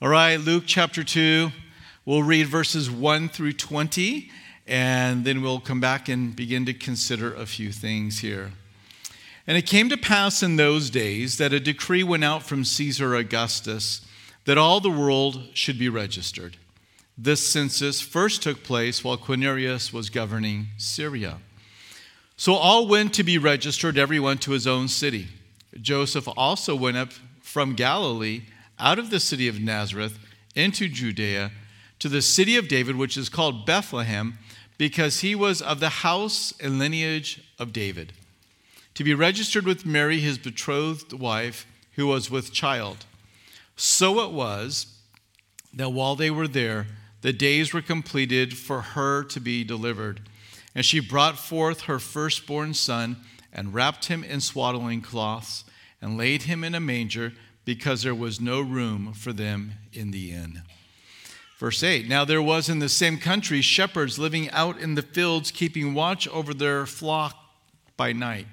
All right, Luke chapter 2. We'll read verses 1 through 20, and then we'll come back and begin to consider a few things here. And it came to pass in those days that a decree went out from Caesar Augustus that all the world should be registered. This census first took place while Quirinius was governing Syria. So all went to be registered, everyone to his own city. Joseph also went up from Galilee out of the city of Nazareth into Judea to the city of David, which is called Bethlehem, because he was of the house and lineage of David to be registered with Mary, his betrothed wife, who was with child. So it was that while they were there, the days were completed for her to be delivered. And she brought forth her firstborn son and wrapped him in swaddling cloths and laid him in a manger because there was no room for them in the inn. Verse 8 Now there was in the same country shepherds living out in the fields, keeping watch over their flock by night.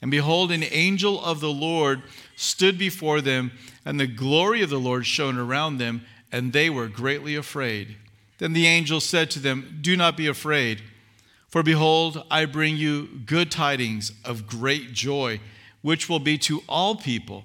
And behold, an angel of the Lord stood before them, and the glory of the Lord shone around them, and they were greatly afraid. Then the angel said to them, Do not be afraid, for behold, I bring you good tidings of great joy, which will be to all people.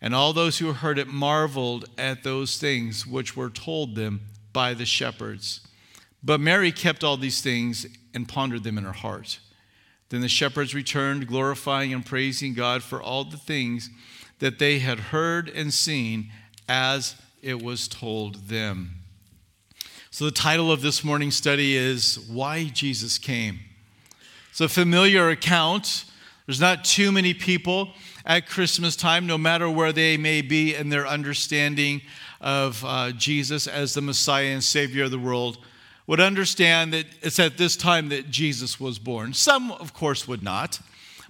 And all those who heard it marveled at those things which were told them by the shepherds. But Mary kept all these things and pondered them in her heart. Then the shepherds returned, glorifying and praising God for all the things that they had heard and seen as it was told them. So, the title of this morning's study is Why Jesus Came. It's a familiar account. There's not too many people at Christmas time, no matter where they may be in their understanding of uh, Jesus as the Messiah and Savior of the world, would understand that it's at this time that Jesus was born. Some, of course, would not,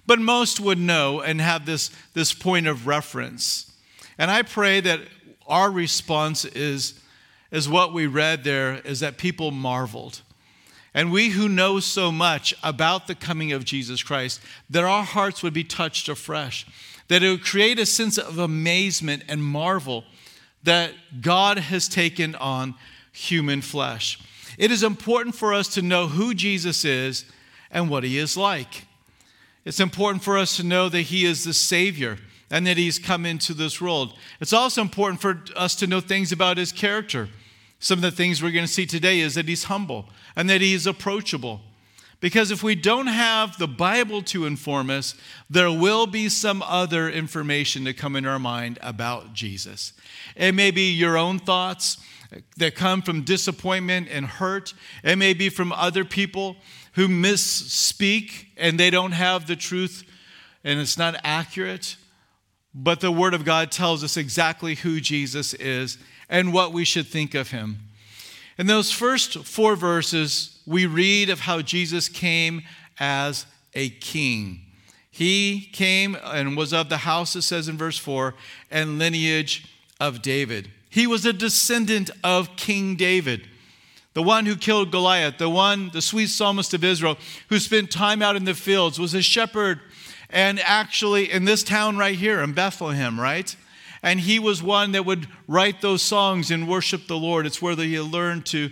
but most would know and have this, this point of reference. And I pray that our response is, is what we read there is that people marveled. And we who know so much about the coming of Jesus Christ, that our hearts would be touched afresh, that it would create a sense of amazement and marvel that God has taken on human flesh. It is important for us to know who Jesus is and what he is like. It's important for us to know that he is the Savior and that he's come into this world. It's also important for us to know things about his character. Some of the things we're going to see today is that he's humble and that he is approachable. Because if we don't have the Bible to inform us, there will be some other information to come in our mind about Jesus. It may be your own thoughts that come from disappointment and hurt, it may be from other people who misspeak and they don't have the truth and it's not accurate. But the Word of God tells us exactly who Jesus is and what we should think of him. In those first four verses, we read of how Jesus came as a king. He came and was of the house, it says in verse 4, and lineage of David. He was a descendant of King David, the one who killed Goliath, the one, the sweet psalmist of Israel, who spent time out in the fields, was a shepherd and actually in this town right here in Bethlehem, right? And he was one that would write those songs and worship the Lord. It's where he learned to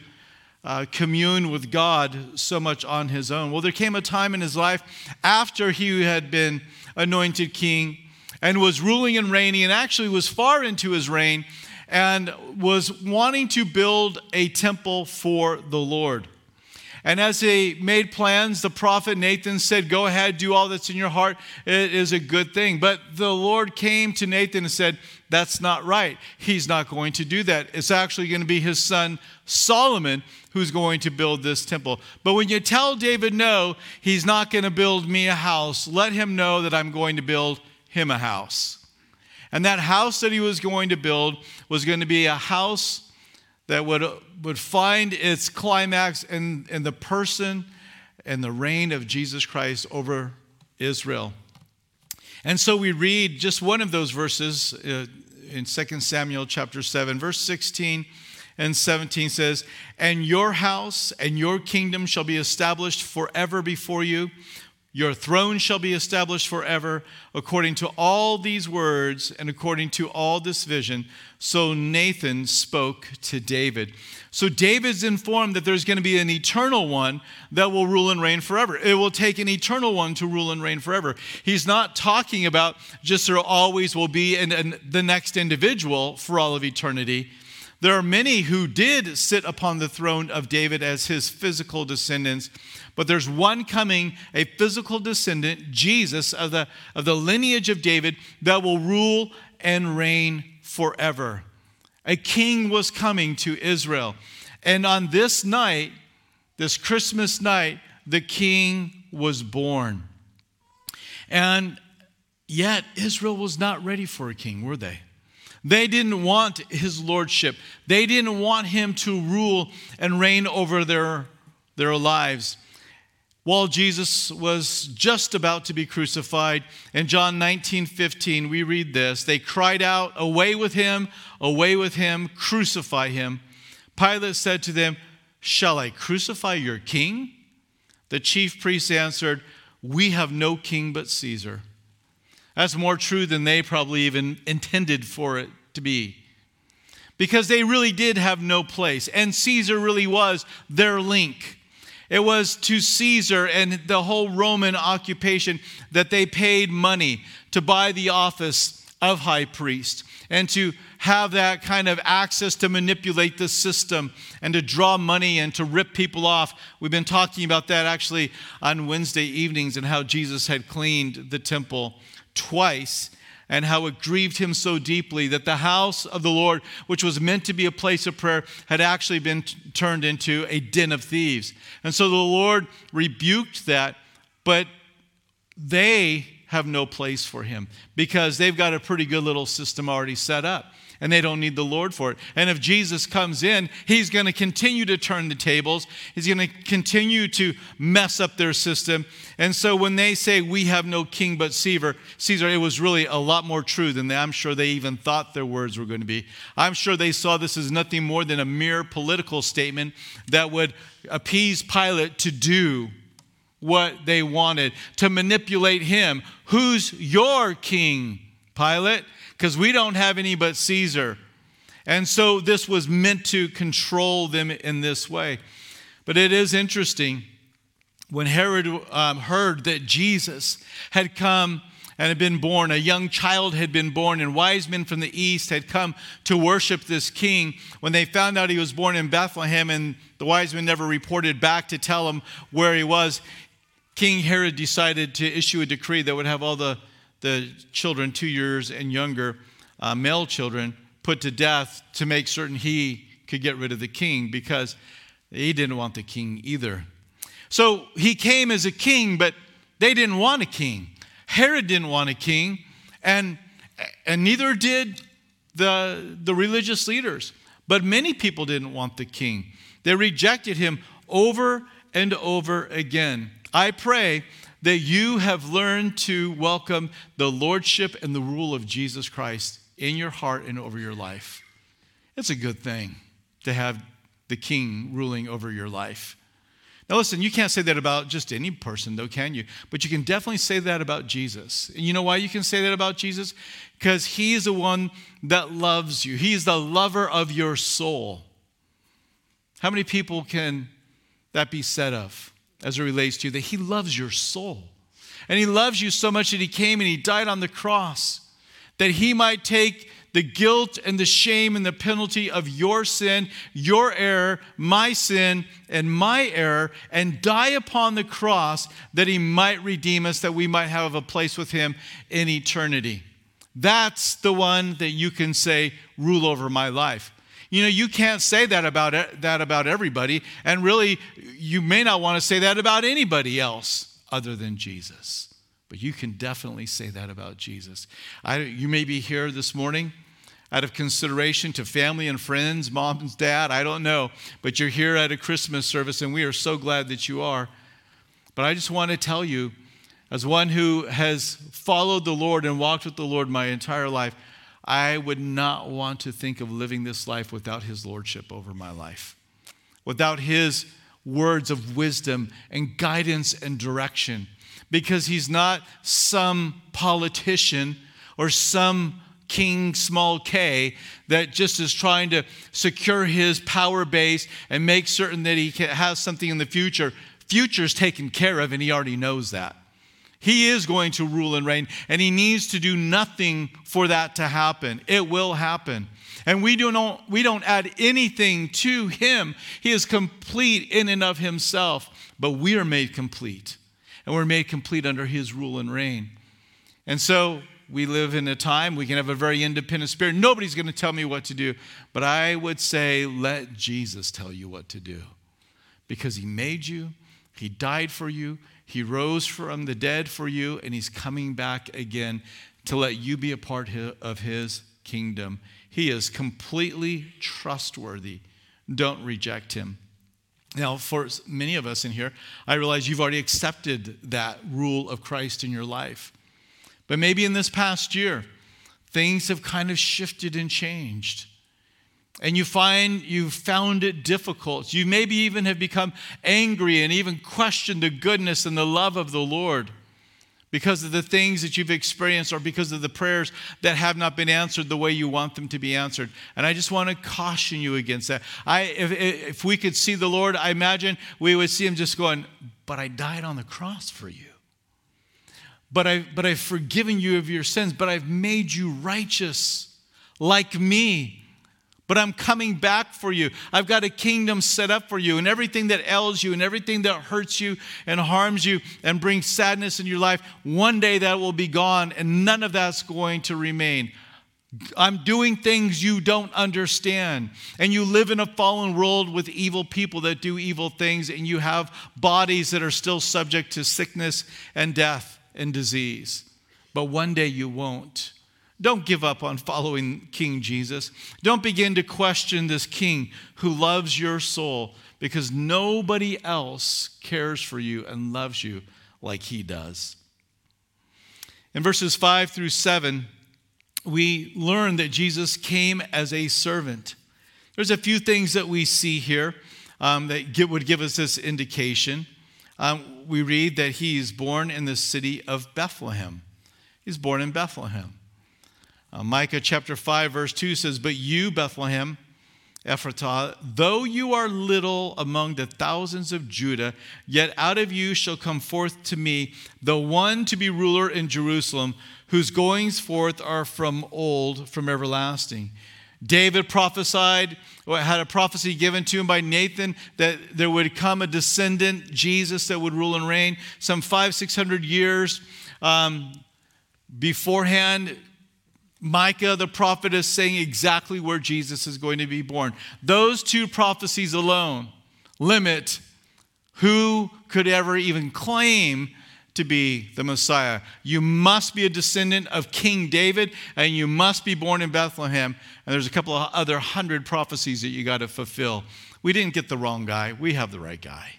uh, commune with God so much on his own. Well, there came a time in his life after he had been anointed king and was ruling and reigning, and actually was far into his reign and was wanting to build a temple for the Lord. And as he made plans, the prophet Nathan said, Go ahead, do all that's in your heart. It is a good thing. But the Lord came to Nathan and said, That's not right. He's not going to do that. It's actually going to be his son Solomon who's going to build this temple. But when you tell David, No, he's not going to build me a house, let him know that I'm going to build him a house. And that house that he was going to build was going to be a house that would, would find its climax in, in the person and the reign of Jesus Christ over Israel. And so we read just one of those verses uh, in 2 Samuel chapter 7, verse 16 and 17 says, And your house and your kingdom shall be established forever before you. Your throne shall be established forever, according to all these words and according to all this vision. So Nathan spoke to David. So David's informed that there's going to be an eternal one that will rule and reign forever. It will take an eternal one to rule and reign forever. He's not talking about just there always will be an, an, the next individual for all of eternity. There are many who did sit upon the throne of David as his physical descendants, but there's one coming, a physical descendant, Jesus, of the, of the lineage of David, that will rule and reign forever. A king was coming to Israel. And on this night, this Christmas night, the king was born. And yet, Israel was not ready for a king, were they? They didn't want his lordship. They didn't want him to rule and reign over their, their lives while Jesus was just about to be crucified. In John 19 15, we read this They cried out, Away with him, away with him, crucify him. Pilate said to them, Shall I crucify your king? The chief priests answered, We have no king but Caesar. That's more true than they probably even intended for it to be. Because they really did have no place, and Caesar really was their link it was to Caesar and the whole Roman occupation that they paid money to buy the office of high priest and to have that kind of access to manipulate the system and to draw money and to rip people off. We've been talking about that actually on Wednesday evenings and how Jesus had cleaned the temple twice and how it grieved him so deeply that the house of the Lord, which was meant to be a place of prayer, had actually been t- turned into a den of thieves. And so the Lord rebuked that, but they have no place for him because they've got a pretty good little system already set up and they don't need the Lord for it. And if Jesus comes in, he's going to continue to turn the tables. He's going to continue to mess up their system. And so when they say we have no king but Caesar, Caesar, it was really a lot more true than I'm sure they even thought their words were going to be. I'm sure they saw this as nothing more than a mere political statement that would appease Pilate to do what they wanted, to manipulate him. Who's your king, Pilate? Because we don't have any but Caesar. And so this was meant to control them in this way. But it is interesting when Herod um, heard that Jesus had come and had been born, a young child had been born, and wise men from the east had come to worship this king. When they found out he was born in Bethlehem and the wise men never reported back to tell him where he was, King Herod decided to issue a decree that would have all the the children two years and younger, uh, male children, put to death to make certain he could get rid of the king because he didn't want the king either. So he came as a king, but they didn't want a king. Herod didn't want a king, and, and neither did the, the religious leaders. But many people didn't want the king. They rejected him over and over again. I pray that you have learned to welcome the lordship and the rule of Jesus Christ in your heart and over your life. It's a good thing to have the king ruling over your life. Now, listen, you can't say that about just any person, though, can you? But you can definitely say that about Jesus. And you know why you can say that about Jesus? Because he is the one that loves you, he's the lover of your soul. How many people can that be said of? As it relates to you, that He loves your soul. And He loves you so much that He came and He died on the cross, that He might take the guilt and the shame and the penalty of your sin, your error, my sin, and my error, and die upon the cross that he might redeem us, that we might have a place with him in eternity. That's the one that you can say, rule over my life. You know, you can't say that about, that about everybody, and really, you may not want to say that about anybody else other than Jesus. But you can definitely say that about Jesus. I, you may be here this morning out of consideration to family and friends, mom and dad, I don't know, but you're here at a Christmas service, and we are so glad that you are. But I just want to tell you, as one who has followed the Lord and walked with the Lord my entire life, I would not want to think of living this life without His Lordship over my life, without His words of wisdom and guidance and direction, because He's not some politician or some king, small k, that just is trying to secure his power base and make certain that he has something in the future. Future's taken care of, and he already knows that. He is going to rule and reign, and he needs to do nothing for that to happen. It will happen. And we, do not, we don't add anything to him. He is complete in and of himself, but we are made complete. And we're made complete under his rule and reign. And so we live in a time we can have a very independent spirit. Nobody's going to tell me what to do, but I would say let Jesus tell you what to do because he made you, he died for you, he rose from the dead for you, and He's coming back again to let you be a part of His kingdom. He is completely trustworthy. Don't reject Him. Now, for many of us in here, I realize you've already accepted that rule of Christ in your life. But maybe in this past year, things have kind of shifted and changed and you find you've found it difficult. You maybe even have become angry and even questioned the goodness and the love of the Lord because of the things that you've experienced or because of the prayers that have not been answered the way you want them to be answered. And I just want to caution you against that. I, if, if we could see the Lord, I imagine we would see him just going, But I died on the cross for you. But, I, but I've forgiven you of your sins, but I've made you righteous like me but I'm coming back for you. I've got a kingdom set up for you, and everything that ails you, and everything that hurts you and harms you and brings sadness in your life, one day that will be gone, and none of that's going to remain. I'm doing things you don't understand. And you live in a fallen world with evil people that do evil things, and you have bodies that are still subject to sickness and death and disease. But one day you won't. Don't give up on following King Jesus. Don't begin to question this king who loves your soul because nobody else cares for you and loves you like he does. In verses 5 through 7, we learn that Jesus came as a servant. There's a few things that we see here um, that would give us this indication. Um, we read that he is born in the city of Bethlehem. He's born in Bethlehem. Uh, Micah chapter 5, verse 2 says, But you, Bethlehem, Ephratah, though you are little among the thousands of Judah, yet out of you shall come forth to me the one to be ruler in Jerusalem, whose goings forth are from old, from everlasting. David prophesied, or had a prophecy given to him by Nathan that there would come a descendant, Jesus, that would rule and reign. Some five, six hundred years um, beforehand, Micah the prophet is saying exactly where Jesus is going to be born. Those two prophecies alone limit who could ever even claim to be the Messiah. You must be a descendant of King David and you must be born in Bethlehem. And there's a couple of other hundred prophecies that you got to fulfill. We didn't get the wrong guy, we have the right guy.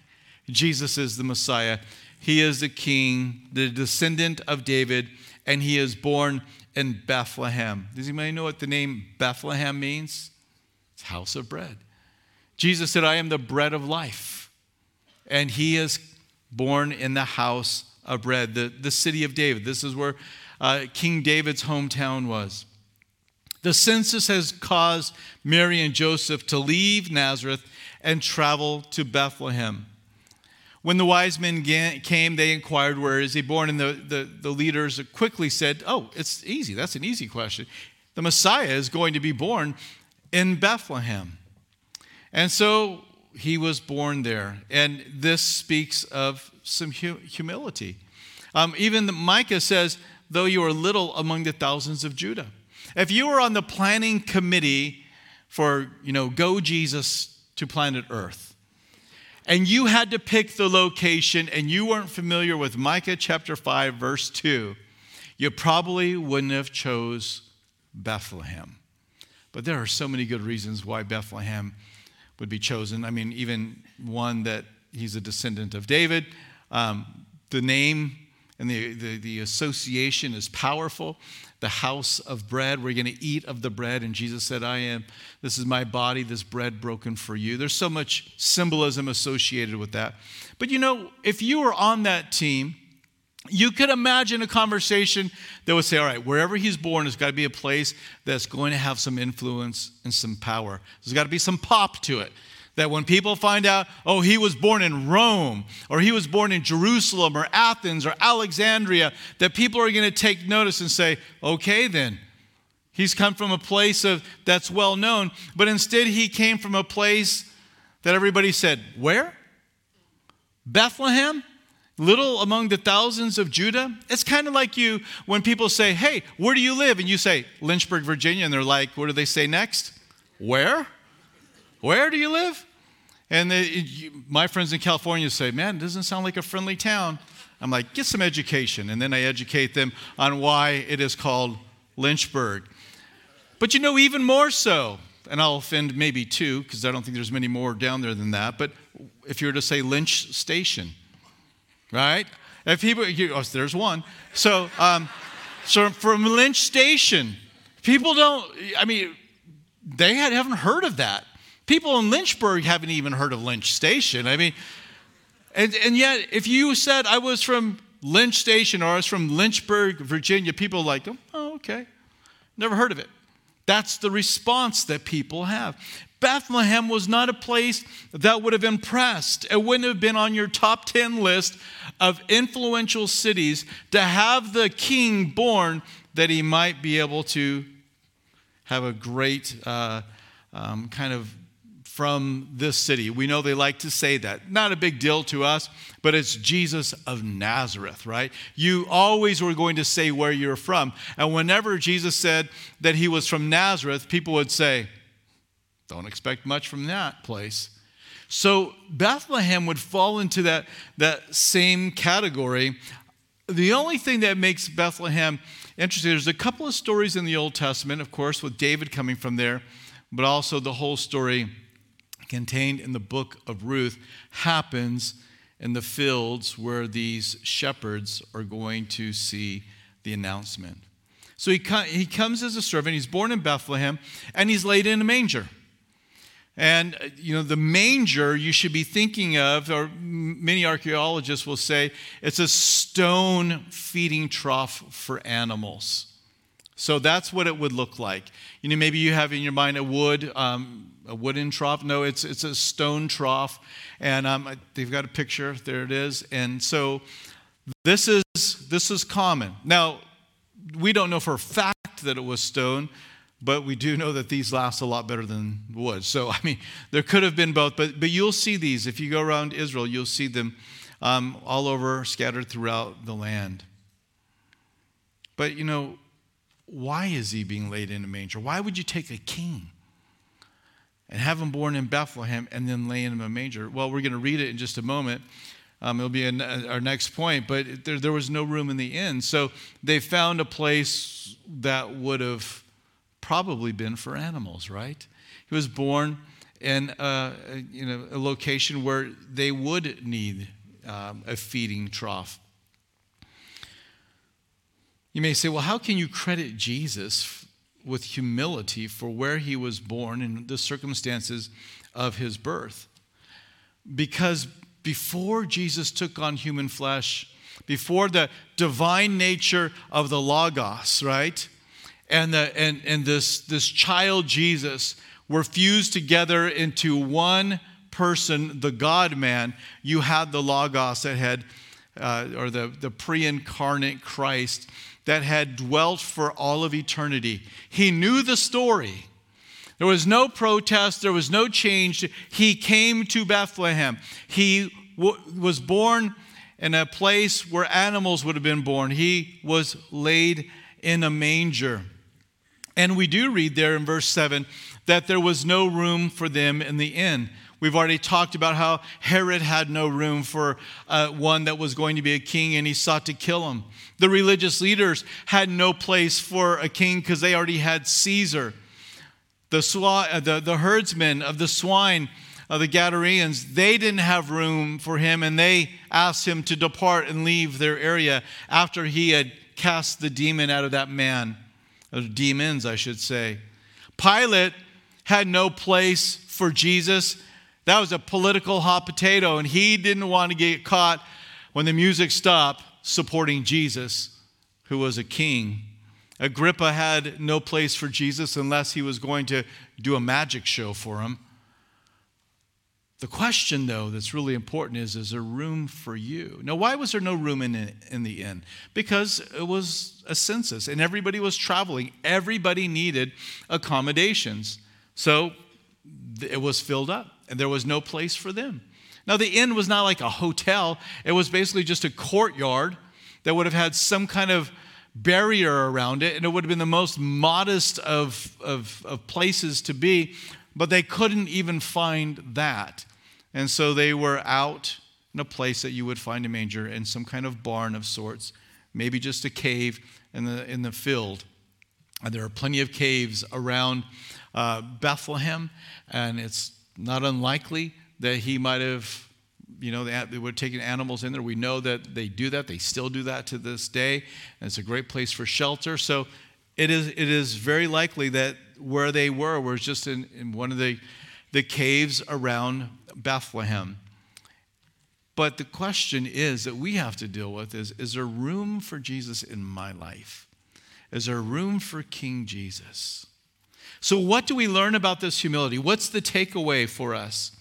Jesus is the Messiah. He is the king, the descendant of David, and he is born in Bethlehem. Does anybody know what the name Bethlehem means? It's house of bread. Jesus said, I am the bread of life. And he is born in the house of bread, the, the city of David. This is where uh, King David's hometown was. The census has caused Mary and Joseph to leave Nazareth and travel to Bethlehem. When the wise men came, they inquired, Where is he born? And the, the, the leaders quickly said, Oh, it's easy. That's an easy question. the Messiah is going to be born in Bethlehem. And so he was born there. And this speaks of some humility. Um, even Micah says, though you are little among the thousands of Judah. If you were on the planning committee for, you know, Go Jesus to planet Earth, and you had to pick the location and you weren't familiar with Micah chapter 5 verse 2, you probably wouldn't have chose Bethlehem. But there are so many good reasons why Bethlehem would be chosen. I mean, even one that he's a descendant of David. Um, the name and the, the, the, association is powerful. The house of bread, we're going to eat of the bread. And Jesus said, I am, this is my body, this bread broken for you. There's so much symbolism associated with that. But you know, if you were on that team, you could imagine a conversation that would say, all right, wherever he's born, there's got to be a place that's going to have some influence and some power. There's got to be some pop to it. That when people find out, oh, he was born in Rome, or he was born in Jerusalem, or Athens, or Alexandria, that people are going to take notice and say, okay, then. He's come from a place of, that's well known, but instead he came from a place that everybody said, where? Bethlehem? little among the thousands of Judah. It's kind of like you when people say, Hey, where do you live? And you say, Lynchburg, Virginia. And they're like, What do they say next? Where? Where do you live? And they, my friends in California say, Man, it doesn't sound like a friendly town. I'm like, Get some education. And then I educate them on why it is called Lynchburg. But you know, even more so, and I'll offend maybe two, because I don't think there's many more down there than that, but if you were to say Lynch Station, right? If people, you, oh, there's one. So, um, so from Lynch Station, people don't. I mean, they haven't heard of that. People in Lynchburg haven't even heard of Lynch Station. I mean, and, and yet, if you said I was from Lynch Station or I was from Lynchburg, Virginia, people are like, oh, okay, never heard of it. That's the response that people have. Bethlehem was not a place that would have impressed. It wouldn't have been on your top 10 list of influential cities to have the king born that he might be able to have a great uh, um, kind of from this city. We know they like to say that. Not a big deal to us, but it's Jesus of Nazareth, right? You always were going to say where you're from. And whenever Jesus said that he was from Nazareth, people would say, don't expect much from that place. So Bethlehem would fall into that, that same category. The only thing that makes Bethlehem interesting, there's a couple of stories in the Old Testament, of course, with David coming from there, but also the whole story contained in the book of Ruth happens in the fields where these shepherds are going to see the announcement. So he, he comes as a servant, he's born in Bethlehem, and he's laid in a manger. And, you know, the manger you should be thinking of, or many archaeologists will say, it's a stone feeding trough for animals. So that's what it would look like. You know, maybe you have in your mind a wood, um, a wooden trough. No, it's, it's a stone trough. And um, they've got a picture. There it is. And so this is, this is common. Now, we don't know for a fact that it was stone, but we do know that these last a lot better than wood. So, I mean, there could have been both, but, but you'll see these. If you go around Israel, you'll see them um, all over, scattered throughout the land. But, you know, why is he being laid in a manger? Why would you take a king and have him born in Bethlehem and then lay him in a manger? Well, we're going to read it in just a moment. Um, it'll be in, uh, our next point, but there, there was no room in the inn. So they found a place that would have probably been for animals, right? He was born in a, you know, a location where they would need um, a feeding trough. You may say, well, how can you credit Jesus with humility for where he was born and the circumstances of his birth? Because before Jesus took on human flesh, before the divine nature of the Logos, right? and, the, and, and this, this child Jesus were fused together into one person, the God man, you had the Logos that had uh, or the, the pre incarnate Christ that had dwelt for all of eternity. He knew the story. There was no protest, there was no change. He came to Bethlehem. He w- was born in a place where animals would have been born. He was laid in a manger. And we do read there in verse 7 that there was no room for them in the inn. We've already talked about how Herod had no room for uh, one that was going to be a king and he sought to kill him. The religious leaders had no place for a king because they already had Caesar. The, swa- uh, the, the herdsmen of the swine of the Gadareans, they didn't have room for him and they asked him to depart and leave their area after he had cast the demon out of that man, or demons, I should say. Pilate had no place for Jesus. That was a political hot potato, and he didn't want to get caught when the music stopped supporting Jesus, who was a king. Agrippa had no place for Jesus unless he was going to do a magic show for him. The question, though, that's really important is is there room for you? Now, why was there no room in, in the inn? Because it was a census and everybody was traveling. Everybody needed accommodations. So it was filled up and there was no place for them. Now, the inn was not like a hotel, it was basically just a courtyard that would have had some kind of barrier around it, and it would have been the most modest of, of, of places to be, but they couldn't even find that. And so they were out in a place that you would find a manger in some kind of barn of sorts, maybe just a cave in the, in the field. And there are plenty of caves around uh, Bethlehem, and it's not unlikely that he might have you know, they, would have taken animals in there. We know that they do that. They still do that to this day. And it's a great place for shelter. So it is, it is very likely that where they were was just in, in one of the, the caves around Bethlehem. But the question is that we have to deal with is is there room for Jesus in my life? Is there room for King Jesus? So, what do we learn about this humility? What's the takeaway for us?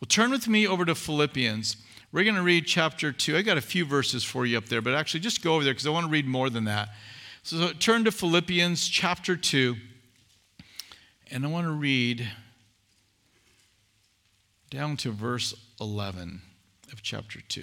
Well, turn with me over to Philippians. We're going to read chapter 2. I got a few verses for you up there, but actually just go over there because I want to read more than that. So turn to Philippians chapter 2, and I want to read down to verse 11 of chapter 2.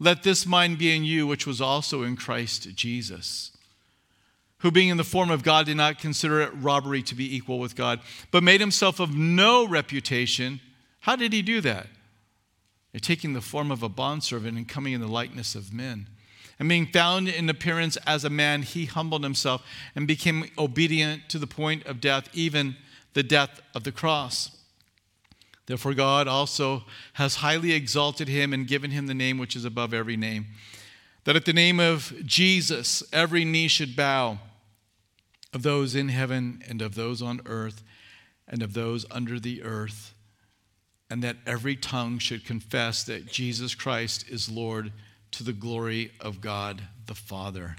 Let this mind be in you, which was also in Christ Jesus who being in the form of God did not consider it robbery to be equal with God, but made himself of no reputation. How did he do that? By taking the form of a bondservant and coming in the likeness of men. And being found in appearance as a man, he humbled himself and became obedient to the point of death, even the death of the cross. Therefore, God also has highly exalted him and given him the name which is above every name. That at the name of Jesus, every knee should bow of those in heaven and of those on earth and of those under the earth, and that every tongue should confess that Jesus Christ is Lord to the glory of God the Father.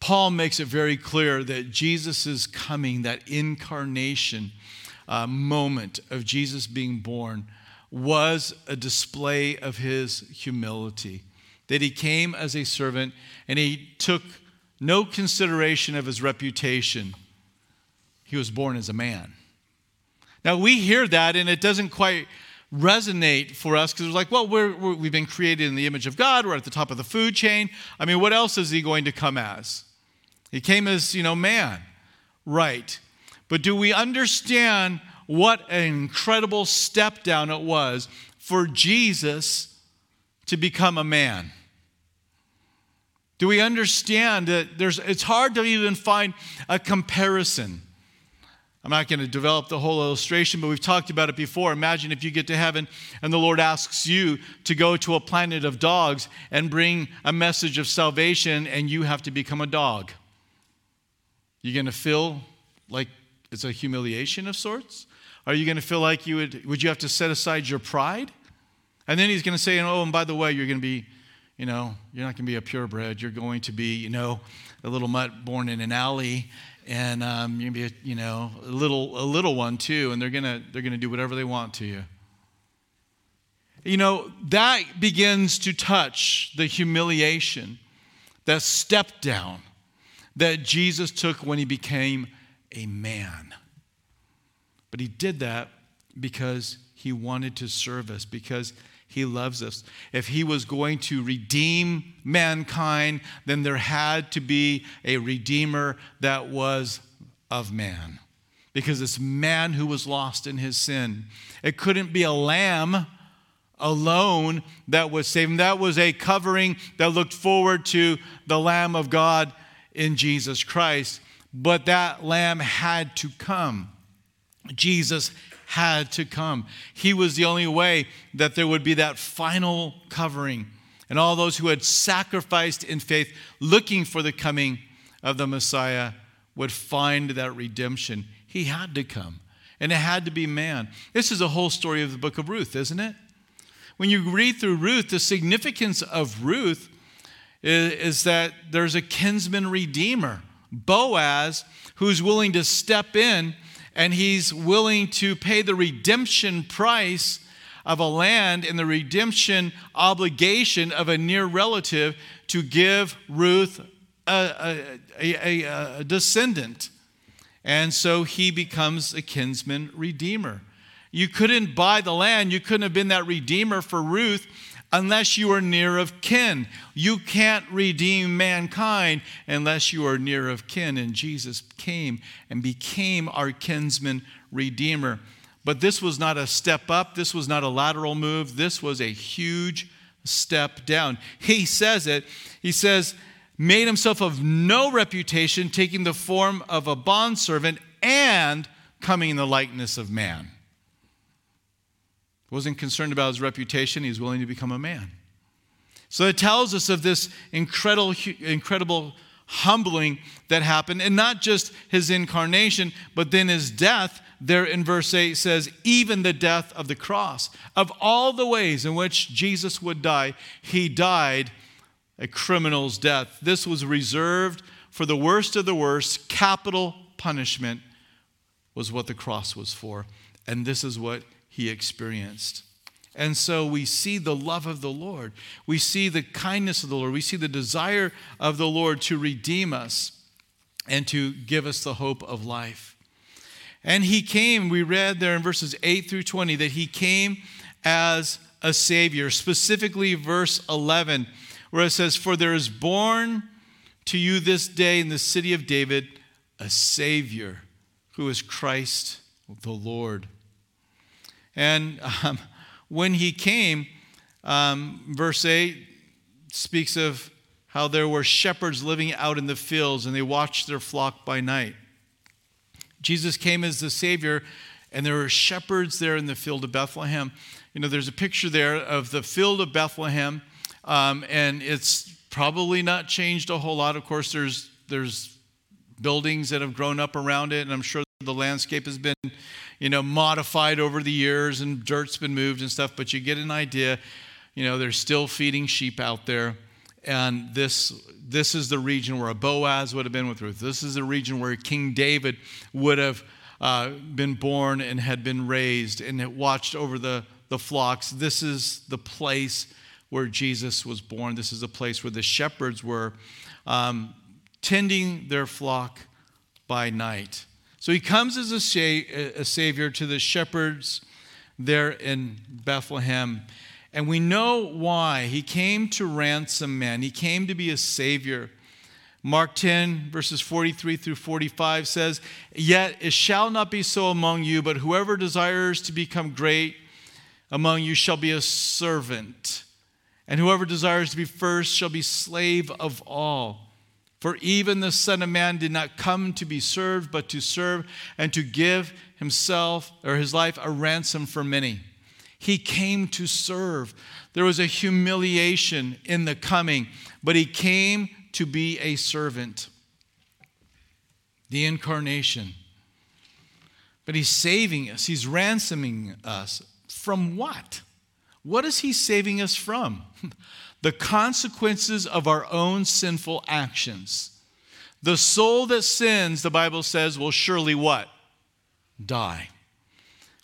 Paul makes it very clear that Jesus' coming, that incarnation uh, moment of Jesus being born, was a display of his humility. That he came as a servant and he took no consideration of his reputation. He was born as a man. Now we hear that and it doesn't quite resonate for us because it's like, well, we have been created in the image of God. We're at the top of the food chain. I mean, what else is he going to come as? He came as, you know, man. Right. But do we understand what an incredible step down it was for Jesus to become a man? Do we understand that there's, it's hard to even find a comparison? I'm not going to develop the whole illustration, but we've talked about it before. Imagine if you get to heaven and the Lord asks you to go to a planet of dogs and bring a message of salvation, and you have to become a dog. You're going to feel like it's a humiliation of sorts? Are you going to feel like you would, would you have to set aside your pride? And then he's going to say, oh, and by the way, you're going to be, you know, you're not going to be a purebred. You're going to be, you know, a little mutt born in an alley and um, you're gonna be, a, you know, a little, a little one too, and they're gonna, they're gonna do whatever they want to you. You know, that begins to touch the humiliation, that step down that Jesus took when he became a man. But he did that because he wanted to serve us, because he loves us. If he was going to redeem mankind, then there had to be a redeemer that was of man. Because it's man who was lost in his sin. It couldn't be a lamb alone that was saved. And that was a covering that looked forward to the Lamb of God in Jesus Christ. But that lamb had to come. Jesus had to come. He was the only way that there would be that final covering. And all those who had sacrificed in faith, looking for the coming of the Messiah, would find that redemption. He had to come, and it had to be man. This is a whole story of the book of Ruth, isn't it? When you read through Ruth, the significance of Ruth is, that there's a kinsman redeemer, Boaz, who's willing to step in and he's willing to pay the redemption price of a land and the redemption obligation of a near relative to give Ruth a, a, a, a, descendant. And so he becomes a kinsman redeemer. You couldn't buy the land, you couldn't have been that redeemer for Ruth unless you are near of kin. You can't redeem mankind unless you are near of kin. And Jesus came and became our kinsman redeemer. But this was not a step up, this was not a lateral move, this was a huge step down. He says it. He says, made himself of no reputation, taking the form of a bondservant and coming in the likeness of man wasn't concerned about his reputation, he was willing to become a man. So it tells us of this incredible, incredible humbling that happened, and not just his incarnation, but then his death. There in verse 8 says, even the death of the cross. Of all the ways in which Jesus would die, he died a criminal's death. This was reserved for the worst of the worst. Capital punishment was what the cross was for. And this is what he experienced. And so we see the love of the Lord. We see the kindness of the Lord. We see the desire of the Lord to redeem us and to give us the hope of life. And he came, we read there in verses 8 through 20, that he came as a Savior. Specifically, verse 11, where it says, For there is born to you this day in the city of David a Savior who is Christ the Lord. And um, when he came, um, verse 8 speaks of how there were shepherds living out in the fields and they watched their flock by night. Jesus came as the Savior, and there were shepherds there in the field of Bethlehem. You know, there's a picture there of the field of Bethlehem, um, and it's probably not changed a whole lot. Of course, there's there's buildings that have grown up around it, and I'm sure the landscape has been you know, modified over the years and dirt's been moved and stuff, but you get an idea. You know, they're still feeding sheep out there. And this, this is the region where a Boaz would have been with Ruth. This is the region where King David would have uh, been born and had been raised and had watched over the, the flocks. This is the place where Jesus was born. This is the place where the shepherds were um, tending their flock by night. So he comes as a, sa- a savior to the shepherds there in Bethlehem. And we know why. He came to ransom men, he came to be a savior. Mark 10, verses 43 through 45 says, Yet it shall not be so among you, but whoever desires to become great among you shall be a servant, and whoever desires to be first shall be slave of all. For even the Son of Man did not come to be served, but to serve and to give himself or his life a ransom for many. He came to serve. There was a humiliation in the coming, but he came to be a servant. The incarnation. But he's saving us, he's ransoming us. From what? What is he saving us from? the consequences of our own sinful actions. The soul that sins, the Bible says, will surely what? Die.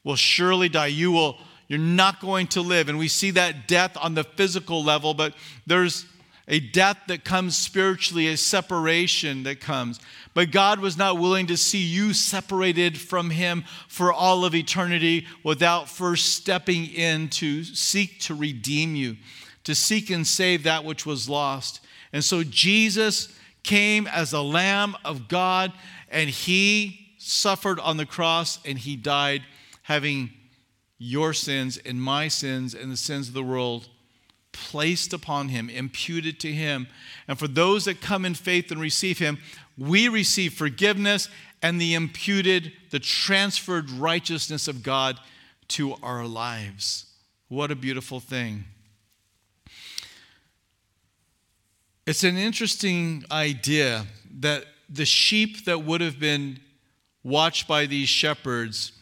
Will surely die. You will, you're not going to live. And we see that death on the physical level, but there's a death that comes spiritually, a separation that comes. But God was not willing to see you separated from Him for all of eternity without first stepping in to seek to redeem you to seek and save that which was lost. And so Jesus came as a Lamb of God, and he suffered on the cross and he died, having your sins and my sins and the sins of the world placed upon him, imputed to him. And for those that come in faith and receive him, we receive forgiveness and the imputed, the transferred righteousness of God to our lives. What a beautiful thing. It's an interesting idea that the sheep that would have been watched by these shepherds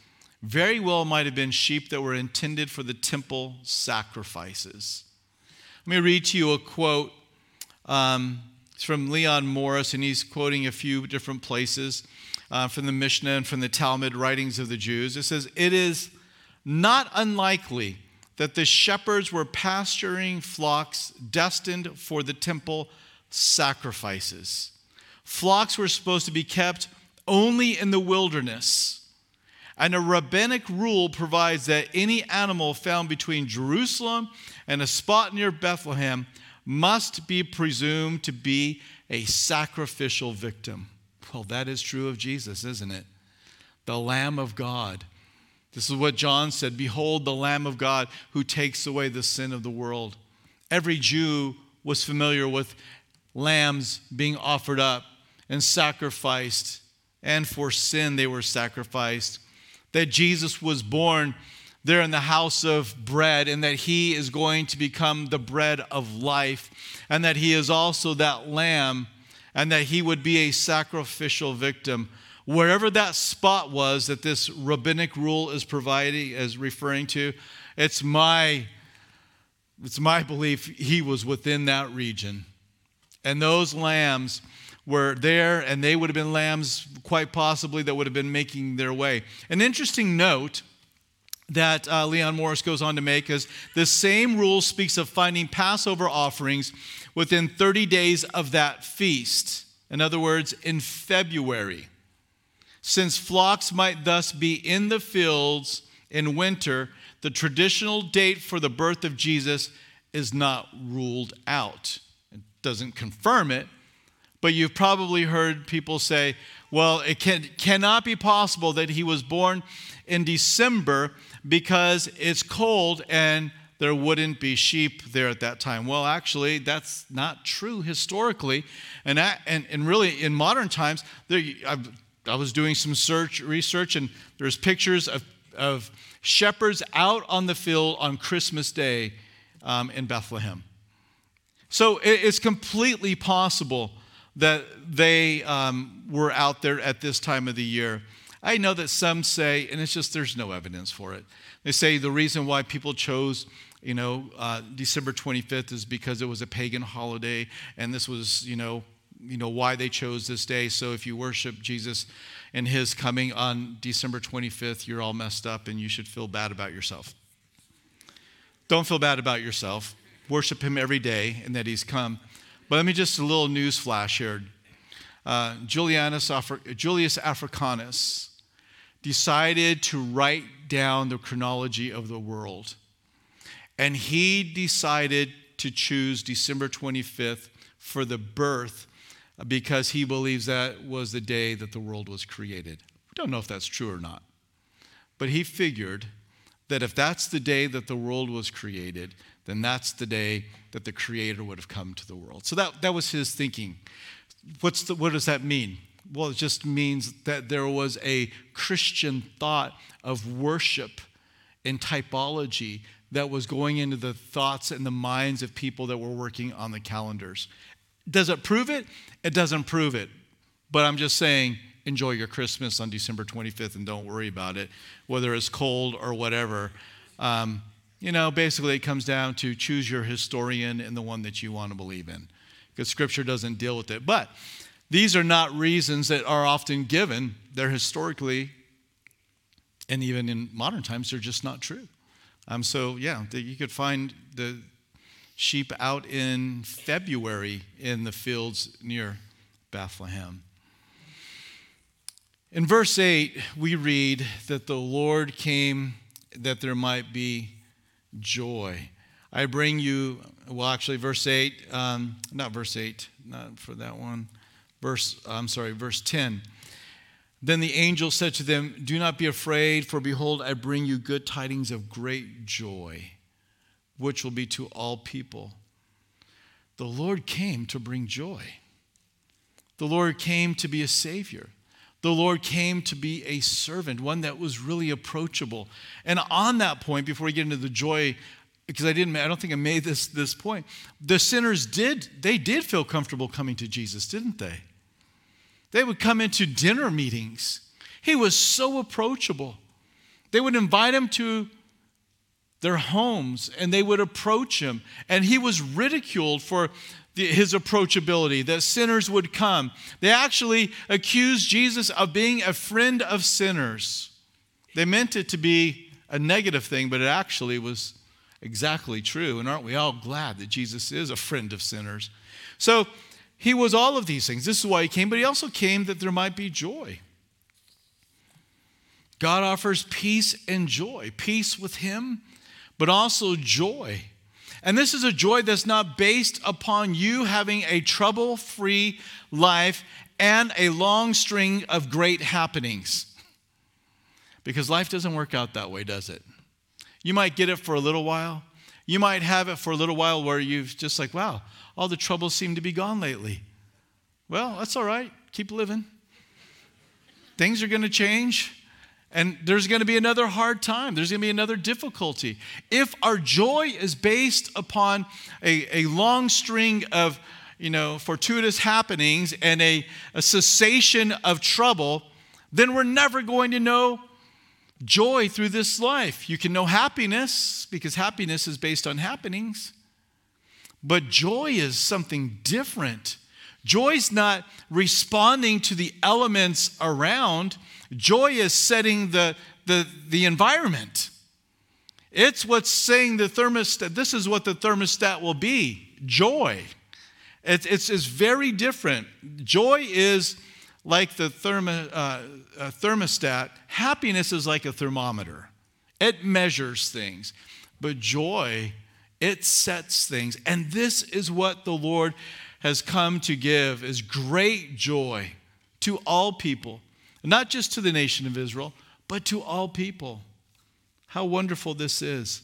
very well might have been sheep that were intended for the temple sacrifices. Let me read to you a quote. Um, it's from Leon Morris, and he's quoting a few different places uh, from the Mishnah and from the Talmud writings of the Jews. It says, It is not unlikely that the shepherds were pasturing flocks destined for the temple sacrifices. Flocks were supposed to be kept only in the wilderness. And a rabbinic rule provides that any animal found between Jerusalem and a spot near Bethlehem must be presumed to be a sacrificial victim. Well, that is true of Jesus, isn't it? The Lamb of God this is what John said Behold, the Lamb of God who takes away the sin of the world. Every Jew was familiar with lambs being offered up and sacrificed, and for sin they were sacrificed. That Jesus was born there in the house of bread, and that he is going to become the bread of life, and that he is also that lamb, and that he would be a sacrificial victim wherever that spot was that this rabbinic rule is providing is referring to it's my it's my belief he was within that region. And those lambs were there and they would have been lambs quite possibly that would have been making their way. An interesting note that uh, leon morris goes on to make is the same rule speaks of finding passover offerings within 30 days of that feast. In other words in february since flocks might thus be in the fields in winter, the traditional date for the birth of Jesus is not ruled out. It doesn't confirm it, but you've probably heard people say, well, it can, cannot be possible that he was born in December because it's cold and there wouldn't be sheep there at that time. Well, actually, that's not true historically. And, and, and really, in modern times, there, I've I was doing some search research, and there's pictures of, of shepherds out on the field on Christmas Day um, in Bethlehem. So it, it's completely possible that they um, were out there at this time of the year. I know that some say, and it's just there's no evidence for it. They say the reason why people chose, you know, uh, December 25th is because it was a pagan holiday, and this was, you know, you know why they chose this day. So if you worship Jesus and his coming on December 25th, you're all messed up and you should feel bad about yourself. Don't feel bad about yourself. Worship him every day and that he's come. But let me just a little news flash here. Uh, Julianus, Julius Africanus decided to write down the chronology of the world. And he decided to choose December 25th for the birth because he believes that was the day that the world was created. We don't know if that's true or not. But he figured that if that's the day that the world was created, then that's the day that the Creator would have come to the world. So that, that was his thinking. what's the, what does that mean? Well, it just means that there was a Christian thought of worship and typology that was going into the thoughts and the minds of people that were working on the calendars. Does it prove it? It doesn't prove it. But I'm just saying, enjoy your Christmas on December 25th and don't worry about it, whether it's cold or whatever. Um, you know, basically, it comes down to choose your historian and the one that you want to believe in, because Scripture doesn't deal with it. But these are not reasons that are often given. They're historically, and even in modern times, they're just not true. Um, so, yeah, you could find the sheep out in February in the fields near Bethlehem. In verse 8, we read that the Lord came that there might be joy. I bring you, well, actually, verse 8, um, not verse 8, not for that one. Verse, I'm sorry, verse 10. Then the angel said to them, Do not be afraid, for behold, I bring you good tidings of great joy, which will be to all people. The Lord came to bring joy. The Lord came to be a savior. The Lord came to be a servant, one that was really approachable. And on that point, before we get into the joy, because I didn't, I don't think I made this this point. The sinners did, they did feel comfortable coming to Jesus, didn't they? They would come into dinner meetings. He was so approachable. They would invite him to their homes and they would approach him. And he was ridiculed for the, his approachability, that sinners would come. They actually accused Jesus of being a friend of sinners. They meant it to be a negative thing, but it actually was exactly true. And aren't we all glad that Jesus is a friend of sinners? So he was all of these things. This is why he came, but he also came that there might be joy. God offers peace and joy peace with him, but also joy and this is a joy that's not based upon you having a trouble free life and a long string of great happenings. Because life doesn't work out that way, does it? You might get it for a little while. You might have it for a little while where you've just like, wow, all the troubles seem to be gone lately. Well, that's all right. Keep living. Things are going to change. And there's going to be another hard time. There's going to be another difficulty. If our joy is based upon a, a long string of, you know, fortuitous happenings and a, a cessation of trouble, then we're never going to know joy through this life. You can know happiness because happiness is based on happenings. But joy is something different. Joy's not responding to the elements around. Joy is setting the, the, the environment. It's what's saying the thermostat, this is what the thermostat will be joy. It's, it's, it's very different. Joy is like the thermo, uh, thermostat, happiness is like a thermometer, it measures things. But joy, it sets things. And this is what the Lord has come to give is great joy to all people not just to the nation of Israel, but to all people. How wonderful this is.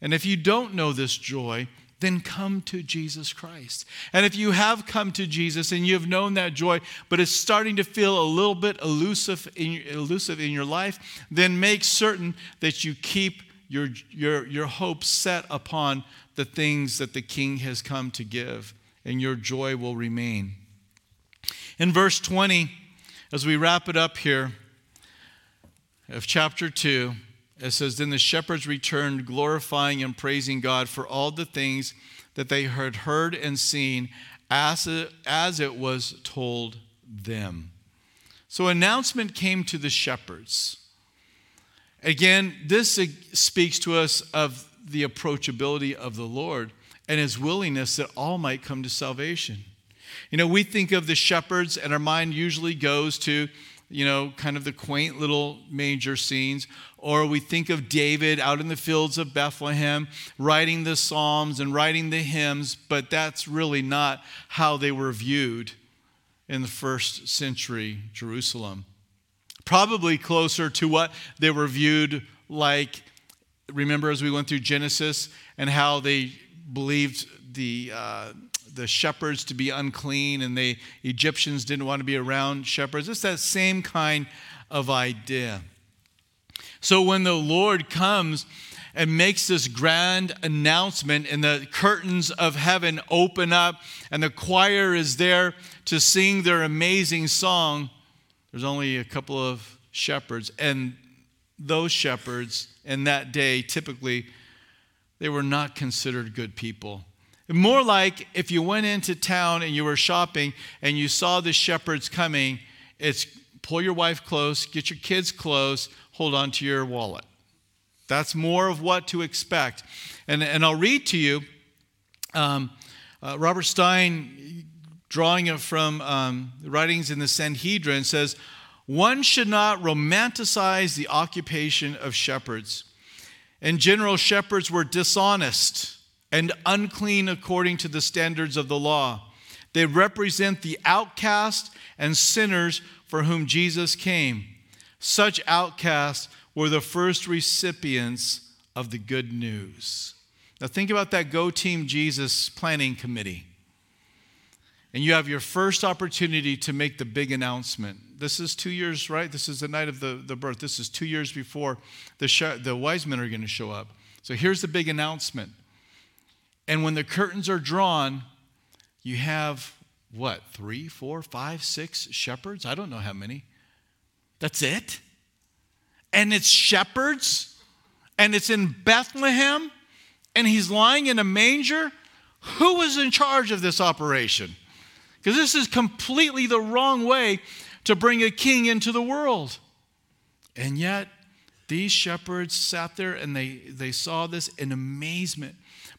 And if you don't know this joy, then come to Jesus Christ. And if you have come to Jesus and you have known that joy, but it's starting to feel a little bit elusive in, elusive in your life, then make certain that you keep your, your, your hope set upon the things that the King has come to give, and your joy will remain. In verse 20, as we wrap it up here of chapter 2, it says, Then the shepherds returned, glorifying and praising God for all the things that they had heard and seen as it, as it was told them. So, announcement came to the shepherds. Again, this speaks to us of the approachability of the Lord and his willingness that all might come to salvation. You know, we think of the shepherds, and our mind usually goes to, you know, kind of the quaint little manger scenes. Or we think of David out in the fields of Bethlehem writing the Psalms and writing the hymns, but that's really not how they were viewed in the first century Jerusalem. Probably closer to what they were viewed like. Remember, as we went through Genesis and how they believed the, uh, the shepherds to be unclean, and the Egyptians didn't want to be around shepherds. It's that same kind of idea. So when the Lord comes and makes this grand announcement, and the curtains of heaven open up, and the choir is there to sing their amazing song, there's only a couple of shepherds, and those shepherds in that day typically they were not considered good people. More like if you went into town and you were shopping and you saw the shepherds coming, it's pull your wife close, get your kids close, hold on to your wallet. That's more of what to expect. And, and I'll read to you um, uh, Robert Stein, drawing it from um, writings in the Sanhedrin, says, One should not romanticize the occupation of shepherds. In general, shepherds were dishonest and unclean according to the standards of the law. They represent the outcast and sinners for whom Jesus came. Such outcasts were the first recipients of the good news. Now, think about that Go Team Jesus planning committee. And you have your first opportunity to make the big announcement. This is two years, right? This is the night of the, the birth. This is two years before the, sh- the wise men are going to show up. So here's the big announcement. And when the curtains are drawn, you have what, three, four, five, six shepherds? I don't know how many. That's it? and it's shepherds, and it's in Bethlehem, and he's lying in a manger. Who was in charge of this operation? Because this is completely the wrong way to bring a king into the world. And yet, these shepherds sat there and they, they saw this in amazement.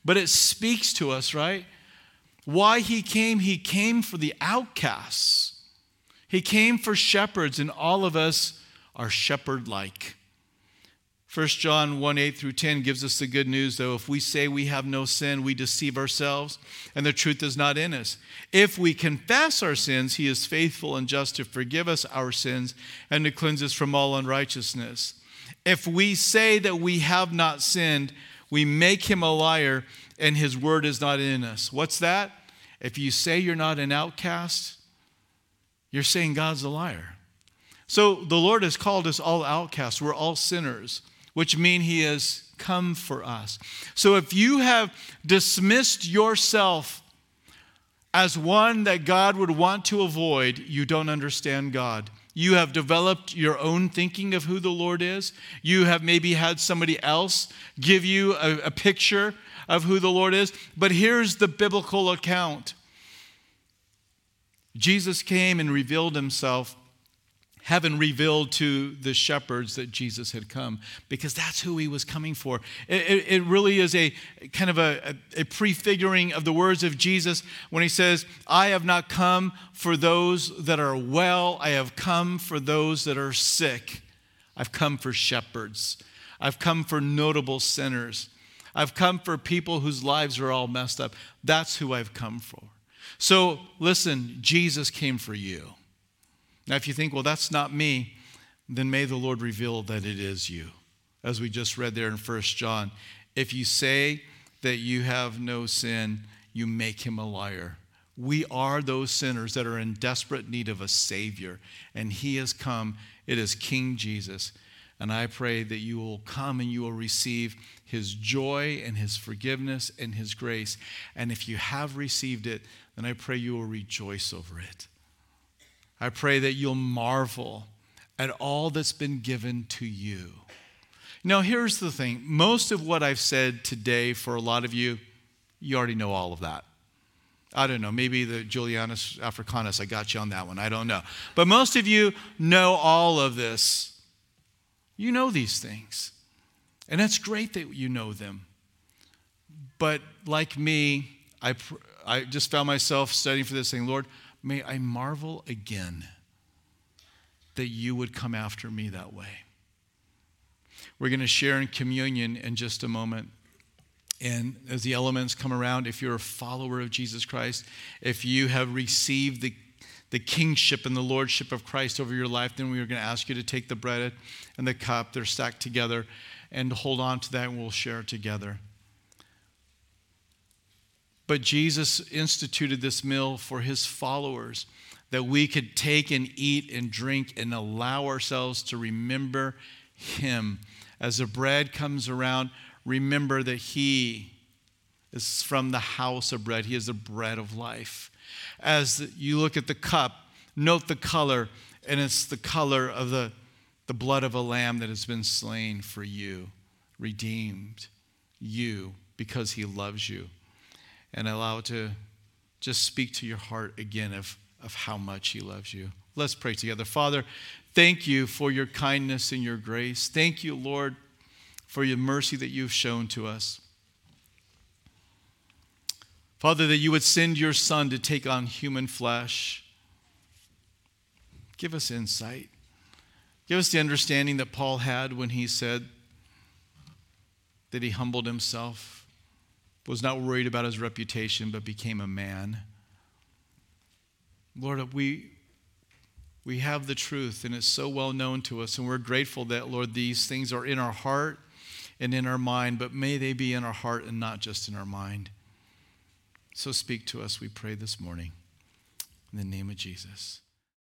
But it speaks to us, right? Why he came, he came for the outcasts. He came for shepherds, and all of us are shepherd like. 1 John 1 8 through 10 gives us the good news, though. If we say we have no sin, we deceive ourselves, and the truth is not in us. If we confess our sins, he is faithful and just to forgive us our sins and to cleanse us from all unrighteousness. If we say that we have not sinned, we make him a liar, and his word is not in us. What's that? If you say you're not an outcast, you're saying God's a liar. So the Lord has called us all outcasts. We're all sinners, which mean He has come for us. So if you have dismissed yourself as one that God would want to avoid, you don't understand God. You have developed your own thinking of who the Lord is. You have maybe had somebody else give you a, a picture of who the Lord is. But here's the biblical account Jesus came and revealed himself heaven revealed to the shepherds that Jesus had come because that's who he was coming for. It, it, really is a kind of a, a, prefiguring of the words of Jesus when he says, I have not come for those that are well, I have come for those that are sick. I've come for shepherds, I've come for notable sinners. I've come for people whose lives are all messed up. That's who I've come for. So listen, Jesus came for you. Now, if you think, well, that's not me, then may the Lord reveal that it is you. As we just read there in 1 John, if you say that you have no sin, you make him a liar. We are those sinners that are in desperate need of a Savior, and He has come. It is King Jesus. And I pray that you will come and you will receive His joy and His forgiveness and His grace. And if you have received it, then I pray you will rejoice over it. I pray that you'll marvel at all that's been given to you. Now, here's the thing most of what I've said today for a lot of you, you already know all of that. I don't know, maybe the Julianus Africanus, I got you on that one. I don't know. But most of you know all of this. You know these things. And it's great that you know them. But like me, I, I just found myself studying for this thing, Lord, May I marvel again that you would come after me that way. We're going to share in communion in just a moment. And as the elements come around, if you're a follower of Jesus Christ, if you have received the, the kingship and the lordship of Christ over your life, then we are going to ask you to take the bread and the cup, they're stacked together, and hold on to that, and we'll share together. But Jesus instituted this meal for his followers that we could take and eat and drink and allow ourselves to remember him. As the bread comes around, remember that he is from the house of bread. He is the bread of life. As you look at the cup, note the color, and it's the color of the, the blood of a lamb that has been slain for you, redeemed you because he loves you. And allow it to just speak to your heart again of, of how much he loves you. Let's pray together. Father, thank you for your kindness and your grace. Thank you, Lord, for your mercy that you've shown to us. Father, that you would send your Son to take on human flesh. Give us insight. Give us the understanding that Paul had when he said that he humbled himself, was not worried about his reputation, but became a man. Lord, we, we have the truth, and it's so well known to us, and we're grateful that, Lord, these things are in our heart and in our mind, but may they be in our heart and not just in our mind. So speak to us, we pray this morning. In the name of Jesus.